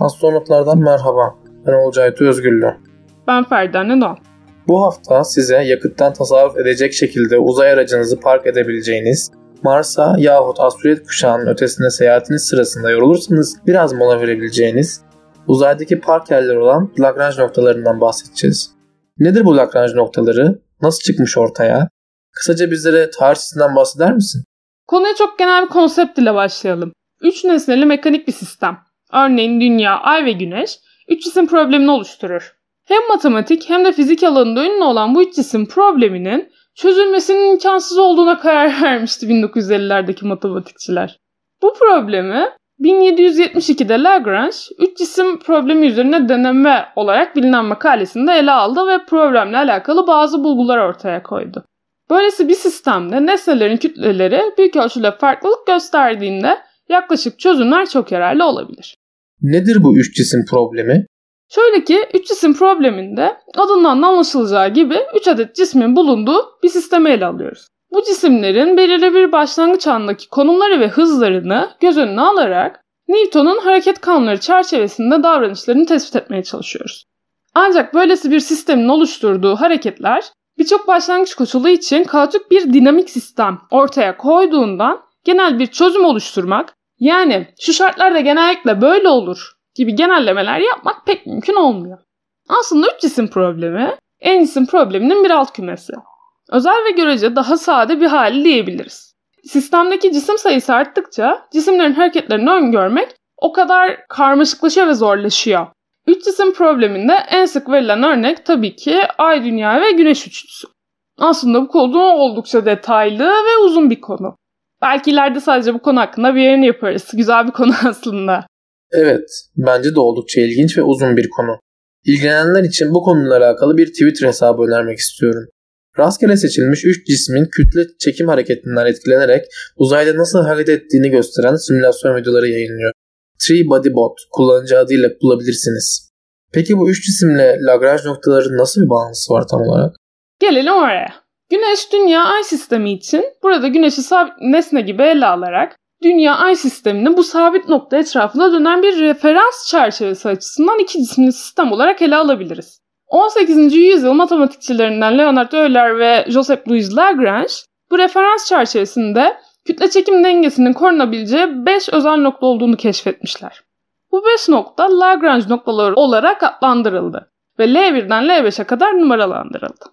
Astronotlardan merhaba. Ben Olcaytı Özgürlü. Ben Ferdan Doğan. Bu hafta size yakıttan tasarruf edecek şekilde uzay aracınızı park edebileceğiniz, Mars'a yahut asteroid kuşağının ötesinde seyahatiniz sırasında yorulursanız biraz mola verebileceğiniz, uzaydaki park yerleri olan Lagrange noktalarından bahsedeceğiz. Nedir bu Lagrange noktaları? Nasıl çıkmış ortaya? Kısaca bizlere tarihçisinden bahseder misin? Konuya çok genel bir konsept ile başlayalım. Üç nesneli mekanik bir sistem. Örneğin Dünya, Ay ve Güneş üç cisim problemini oluşturur. Hem matematik hem de fizik alanında ünlü olan bu üç cisim probleminin çözülmesinin imkansız olduğuna karar vermişti 1950'lerdeki matematikçiler. Bu problemi 1772'de Lagrange üç cisim problemi üzerine deneme olarak bilinen makalesinde ele aldı ve problemle alakalı bazı bulgular ortaya koydu. Böylesi bir sistemde nesnelerin kütleleri büyük ölçüde farklılık gösterdiğinde yaklaşık çözümler çok yararlı olabilir. Nedir bu üç cisim problemi? Şöyle ki üç cisim probleminde adından anlaşılacağı gibi üç adet cismin bulunduğu bir sistemi ele alıyoruz. Bu cisimlerin belirli bir başlangıç andaki konumları ve hızlarını göz önüne alarak Newton'un hareket kanunları çerçevesinde davranışlarını tespit etmeye çalışıyoruz. Ancak böylesi bir sistemin oluşturduğu hareketler birçok başlangıç koşulu için kaotik bir dinamik sistem ortaya koyduğundan genel bir çözüm oluşturmak yani şu şartlarda genellikle böyle olur gibi genellemeler yapmak pek mümkün olmuyor. Aslında üç cisim problemi en cisim probleminin bir alt kümesi. Özel ve görece daha sade bir hali diyebiliriz. Sistemdeki cisim sayısı arttıkça cisimlerin hareketlerini öngörmek o kadar karmaşıklaşıyor ve zorlaşıyor. Üç cisim probleminde en sık verilen örnek tabii ki Ay, Dünya ve Güneş üçlüsü. Aslında bu konu oldukça detaylı ve uzun bir konu. Belki ileride sadece bu konu hakkında bir yerini yaparız. Güzel bir konu aslında. Evet, bence de oldukça ilginç ve uzun bir konu. İlgilenenler için bu konuyla alakalı bir Twitter hesabı önermek istiyorum. Rastgele seçilmiş 3 cismin kütle çekim hareketinden etkilenerek uzayda nasıl hareket ettiğini gösteren simülasyon videoları yayınlıyor. Three Body Bot kullanıcı adıyla bulabilirsiniz. Peki bu üç cisimle Lagrange noktaların nasıl bir bağlantısı var tam olarak? Gelelim oraya. Güneş, Dünya, Ay sistemi için burada Güneş'i sabit nesne gibi ele alarak Dünya Ay sistemini bu sabit nokta etrafında dönen bir referans çerçevesi açısından iki cisimli sistem olarak ele alabiliriz. 18. yüzyıl matematikçilerinden Leonard Euler ve Joseph Louis Lagrange bu referans çerçevesinde kütle çekim dengesinin korunabileceği 5 özel nokta olduğunu keşfetmişler. Bu 5 nokta Lagrange noktaları olarak adlandırıldı ve L1'den L5'e kadar numaralandırıldı.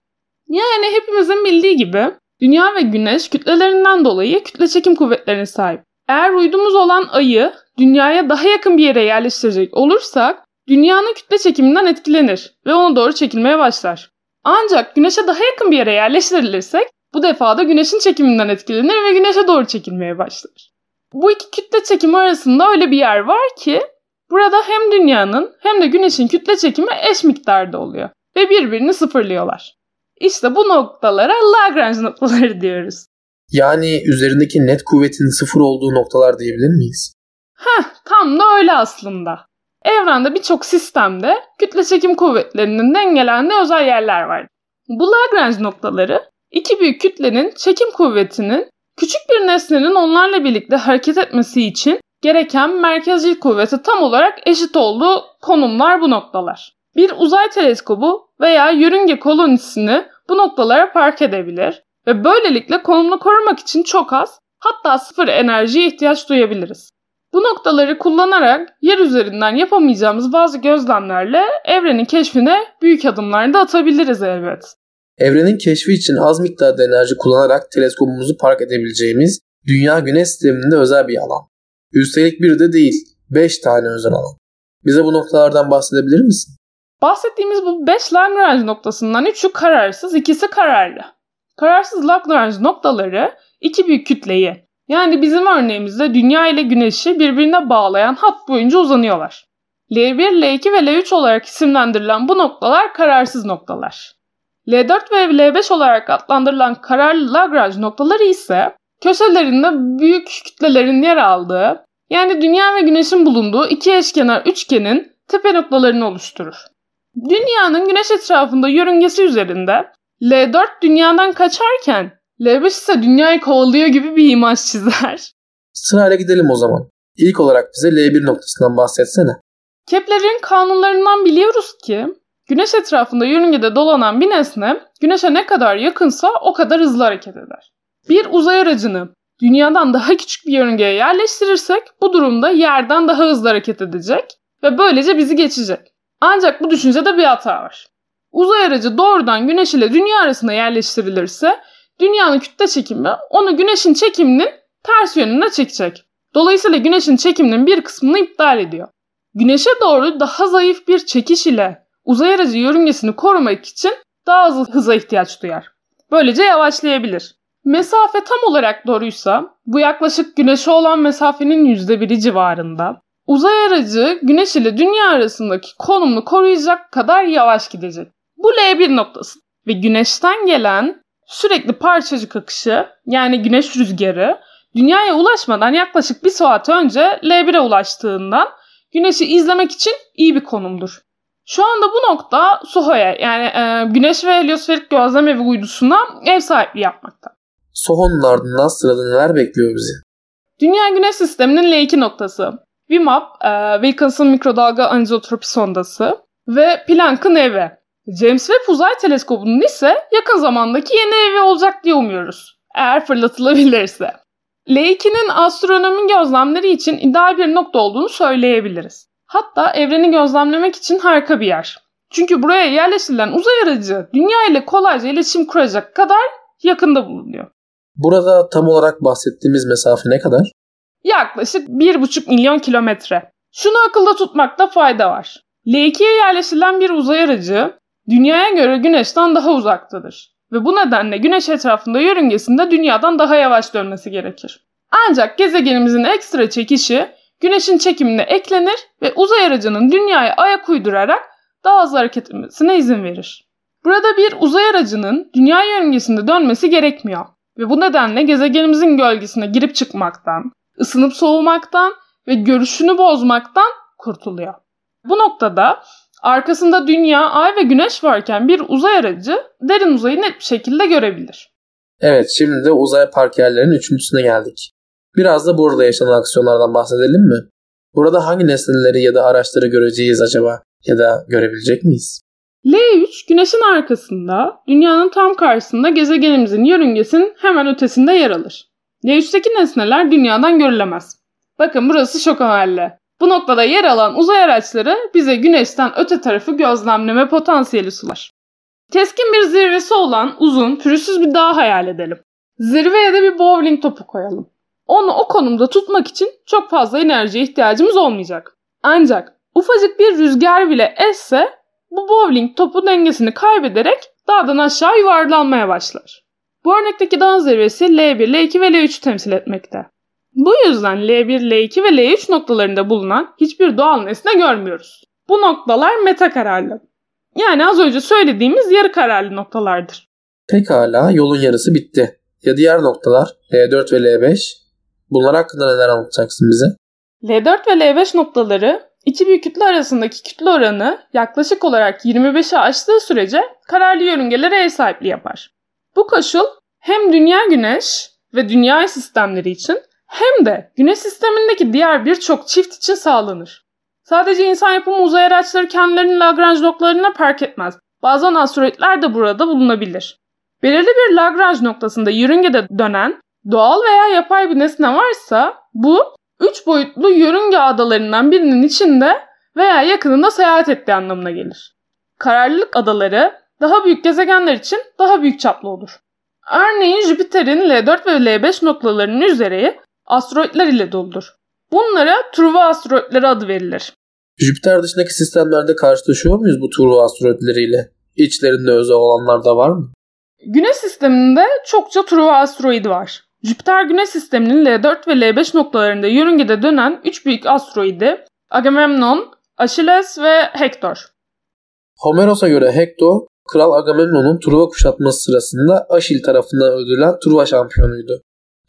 Yani hepimizin bildiği gibi Dünya ve Güneş kütlelerinden dolayı kütle çekim kuvvetlerine sahip. Eğer uydumuz olan ayı dünyaya daha yakın bir yere yerleştirecek olursak dünyanın kütle çekiminden etkilenir ve ona doğru çekilmeye başlar. Ancak güneşe daha yakın bir yere yerleştirilirsek bu defa da güneşin çekiminden etkilenir ve güneşe doğru çekilmeye başlar. Bu iki kütle çekimi arasında öyle bir yer var ki burada hem dünyanın hem de güneşin kütle çekimi eş miktarda oluyor ve birbirini sıfırlıyorlar. İşte bu noktalara Lagrange noktaları diyoruz. Yani üzerindeki net kuvvetin sıfır olduğu noktalar diyebilir miyiz? Heh, tam da öyle aslında. Evrende birçok sistemde kütle çekim kuvvetlerinin dengelendiği özel yerler var. Bu Lagrange noktaları iki büyük kütlenin çekim kuvvetinin küçük bir nesnenin onlarla birlikte hareket etmesi için gereken merkezcil kuvveti tam olarak eşit olduğu konumlar bu noktalar. Bir uzay teleskobu veya yörünge kolonisini bu noktalara park edebilir ve böylelikle konumunu korumak için çok az hatta sıfır enerjiye ihtiyaç duyabiliriz. Bu noktaları kullanarak yer üzerinden yapamayacağımız bazı gözlemlerle evrenin keşfine büyük adımlar da atabiliriz elbet. Evrenin keşfi için az miktarda enerji kullanarak teleskopumuzu park edebileceğimiz Dünya Güneş sisteminde özel bir alan. Üstelik bir de değil, 5 tane özel alan. Bize bu noktalardan bahsedebilir misin? Bahsettiğimiz bu 5 Lagrange noktasından 3'ü kararsız, ikisi kararlı. Kararsız Lagrange noktaları iki büyük kütleyi yani bizim örneğimizde Dünya ile Güneş'i birbirine bağlayan hat boyunca uzanıyorlar. L1, L2 ve L3 olarak isimlendirilen bu noktalar kararsız noktalar. L4 ve L5 olarak adlandırılan kararlı Lagrange noktaları ise köşelerinde büyük kütlelerin yer aldığı yani Dünya ve Güneş'in bulunduğu iki eşkenar üçgenin tepe noktalarını oluşturur. Dünyanın Güneş etrafında yörüngesi üzerinde L4 dünyadan kaçarken L5 ise dünyayı kovalıyor gibi bir imaj çizer. Sırayla gidelim o zaman. İlk olarak bize L1 noktasından bahsetsene. Kepler'in kanunlarından biliyoruz ki Güneş etrafında yörüngede dolanan bir nesne Güneş'e ne kadar yakınsa o kadar hızlı hareket eder. Bir uzay aracını dünyadan daha küçük bir yörüngeye yerleştirirsek bu durumda yerden daha hızlı hareket edecek ve böylece bizi geçecek. Ancak bu düşüncede bir hata var. Uzay aracı doğrudan Güneş ile Dünya arasında yerleştirilirse Dünya'nın kütle çekimi onu Güneş'in çekiminin ters yönüne çekecek. Dolayısıyla Güneş'in çekiminin bir kısmını iptal ediyor. Güneşe doğru daha zayıf bir çekiş ile uzay aracı yörüngesini korumak için daha az hıza ihtiyaç duyar. Böylece yavaşlayabilir. Mesafe tam olarak doğruysa bu yaklaşık Güneş'e olan mesafenin %1'i civarında. Uzay aracı Güneş ile Dünya arasındaki konumunu koruyacak kadar yavaş gidecek. Bu L1 noktası ve Güneş'ten gelen sürekli parçacık akışı yani Güneş rüzgarı Dünyaya ulaşmadan yaklaşık bir saat önce L1'e ulaştığından Güneş'i izlemek için iyi bir konumdur. Şu anda bu nokta SOHO'ya yani e, Güneş ve Heliosferik Gözlem Evi uydusuna ev sahipliği yapmakta. SOHO'nun ardından sırada neler bekliyor bizi? Dünya Güneş Sistemi'nin L2 noktası. VMAP, e, Wilkinson Mikrodalga Anisotropi Sondası ve Planck'ın evi. James Webb Uzay Teleskobu'nun ise yakın zamandaki yeni evi olacak diye umuyoruz. Eğer fırlatılabilirse. L2'nin astronomi gözlemleri için ideal bir nokta olduğunu söyleyebiliriz. Hatta evreni gözlemlemek için harika bir yer. Çünkü buraya yerleştirilen uzay aracı dünya ile kolayca iletişim kuracak kadar yakında bulunuyor. Burada tam olarak bahsettiğimiz mesafe ne kadar? Yaklaşık 1,5 milyon kilometre. Şunu akılda tutmakta fayda var. L2'ye yerleştirilen bir uzay aracı dünyaya göre güneşten daha uzaktadır. Ve bu nedenle güneş etrafında yörüngesinde dünyadan daha yavaş dönmesi gerekir. Ancak gezegenimizin ekstra çekişi güneşin çekimine eklenir ve uzay aracının dünyaya ayak uydurarak daha hızlı hareket etmesine izin verir. Burada bir uzay aracının dünya yörüngesinde dönmesi gerekmiyor ve bu nedenle gezegenimizin gölgesine girip çıkmaktan, ısınıp soğumaktan ve görüşünü bozmaktan kurtuluyor. Bu noktada arkasında dünya, ay ve güneş varken bir uzay aracı derin uzayı net bir şekilde görebilir. Evet şimdi de uzay park yerlerinin üçüncüsüne geldik. Biraz da burada yaşanan aksiyonlardan bahsedelim mi? Burada hangi nesneleri ya da araçları göreceğiz acaba? Ya da görebilecek miyiz? L3 güneşin arkasında, dünyanın tam karşısında gezegenimizin yörüngesinin hemen ötesinde yer alır. L3'teki nesneler dünyadan görülemez. Bakın burası şok amalle. Bu noktada yer alan uzay araçları bize güneşten öte tarafı gözlemleme potansiyeli sunar. Keskin bir zirvesi olan uzun, pürüzsüz bir dağ hayal edelim. Zirveye de bir bowling topu koyalım. Onu o konumda tutmak için çok fazla enerjiye ihtiyacımız olmayacak. Ancak ufacık bir rüzgar bile esse bu bowling topu dengesini kaybederek dağdan aşağı yuvarlanmaya başlar. Bu örnekteki dağ zirvesi L1, L2 ve L3'ü temsil etmekte. Bu yüzden L1, L2 ve L3 noktalarında bulunan hiçbir doğal nesne görmüyoruz. Bu noktalar meta kararlı. Yani az önce söylediğimiz yarı kararlı noktalardır. Pekala yolun yarısı bitti. Ya diğer noktalar L4 ve L5? Bunlar hakkında neler anlatacaksın bize? L4 ve L5 noktaları iki büyük kütle arasındaki kütle oranı yaklaşık olarak 25'i aştığı sürece kararlı yörüngelere ev sahipliği yapar. Bu koşul hem dünya güneş ve dünya sistemleri için hem de güneş sistemindeki diğer birçok çift için sağlanır. Sadece insan yapımı uzay araçları kendilerini Lagrange noktalarına park etmez. Bazen asteroidler de burada bulunabilir. Belirli bir Lagrange noktasında yörüngede dönen doğal veya yapay bir nesne varsa bu üç boyutlu yörünge adalarından birinin içinde veya yakınında seyahat ettiği anlamına gelir. Kararlılık adaları daha büyük gezegenler için daha büyük çaplı olur. Örneğin Jüpiter'in L4 ve L5 noktalarının üzeri asteroidler ile doludur. Bunlara Truva asteroidleri adı verilir. Jüpiter dışındaki sistemlerde karşılaşıyor muyuz bu Truva asteroidleriyle? İçlerinde özel olanlar da var mı? Güneş sisteminde çokça Truva asteroidi var. Jüpiter Güneş sisteminin L4 ve L5 noktalarında yörüngede dönen 3 büyük asteroidi Agamemnon, Achilles ve Hector. Homeros'a göre Hector, Kral Agamemnon'un Truva kuşatması sırasında Aşil tarafından öldürülen Truva şampiyonuydu.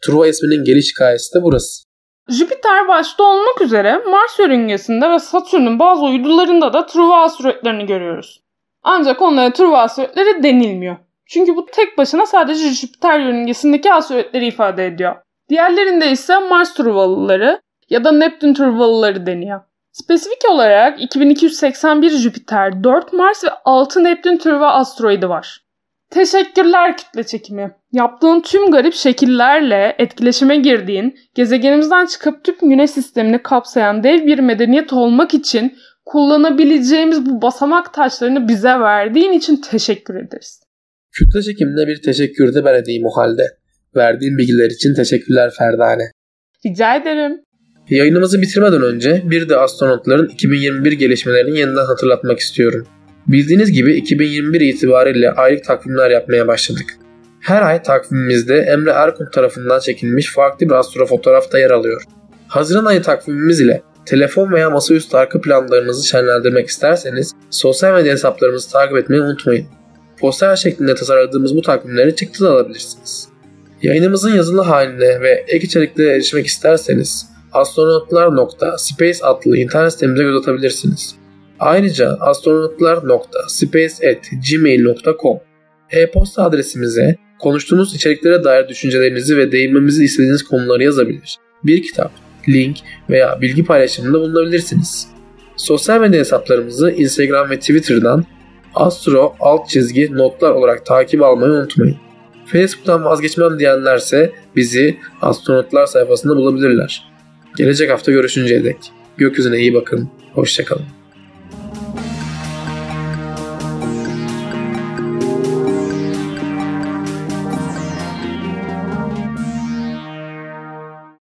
Truva isminin geliş hikayesi de burası. Jüpiter başta olmak üzere Mars yörüngesinde ve Satürn'ün bazı uydularında da Truva asteroidlerini görüyoruz. Ancak onlara Truva asteroidleri denilmiyor. Çünkü bu tek başına sadece Jüpiter yörüngesindeki asteroidleri ifade ediyor. Diğerlerinde ise Mars Truvalıları ya da Neptün Truvalıları deniyor. Spesifik olarak 2281 Jüpiter, 4 Mars ve 6 Neptün türü ve asteroidi var. Teşekkürler kütle çekimi. Yaptığın tüm garip şekillerle etkileşime girdiğin, gezegenimizden çıkıp tüm güneş sistemini kapsayan dev bir medeniyet olmak için kullanabileceğimiz bu basamak taşlarını bize verdiğin için teşekkür ederiz. Kütle çekimine bir teşekkür de ben edeyim o halde. Verdiğin bilgiler için teşekkürler Ferdane. Rica ederim. Yayınımızı bitirmeden önce bir de astronotların 2021 gelişmelerini yeniden hatırlatmak istiyorum. Bildiğiniz gibi 2021 itibariyle aylık takvimler yapmaya başladık. Her ay takvimimizde Emre Erkun tarafından çekilmiş farklı bir astrofotoğraf da yer alıyor. Haziran ayı takvimimiz ile telefon veya masaüstü arka planlarınızı şenlendirmek isterseniz sosyal medya hesaplarımızı takip etmeyi unutmayın. Poster şeklinde tasarladığımız bu takvimleri çıktı alabilirsiniz. Yayınımızın yazılı haline ve ek içeriklere erişmek isterseniz astronotlar.space adlı internet sitemize göz atabilirsiniz. Ayrıca astronotlar.space.gmail.com e-posta adresimize konuştuğumuz içeriklere dair düşüncelerinizi ve değinmemizi istediğiniz konuları yazabilir. Bir kitap, link veya bilgi paylaşımında bulunabilirsiniz. Sosyal medya hesaplarımızı Instagram ve Twitter'dan astro alt çizgi notlar olarak takip almayı unutmayın. Facebook'tan vazgeçmem diyenlerse bizi astronotlar sayfasında bulabilirler. Gelecek hafta görüşünceye dek gökyüzüne iyi bakın. Hoşçakalın.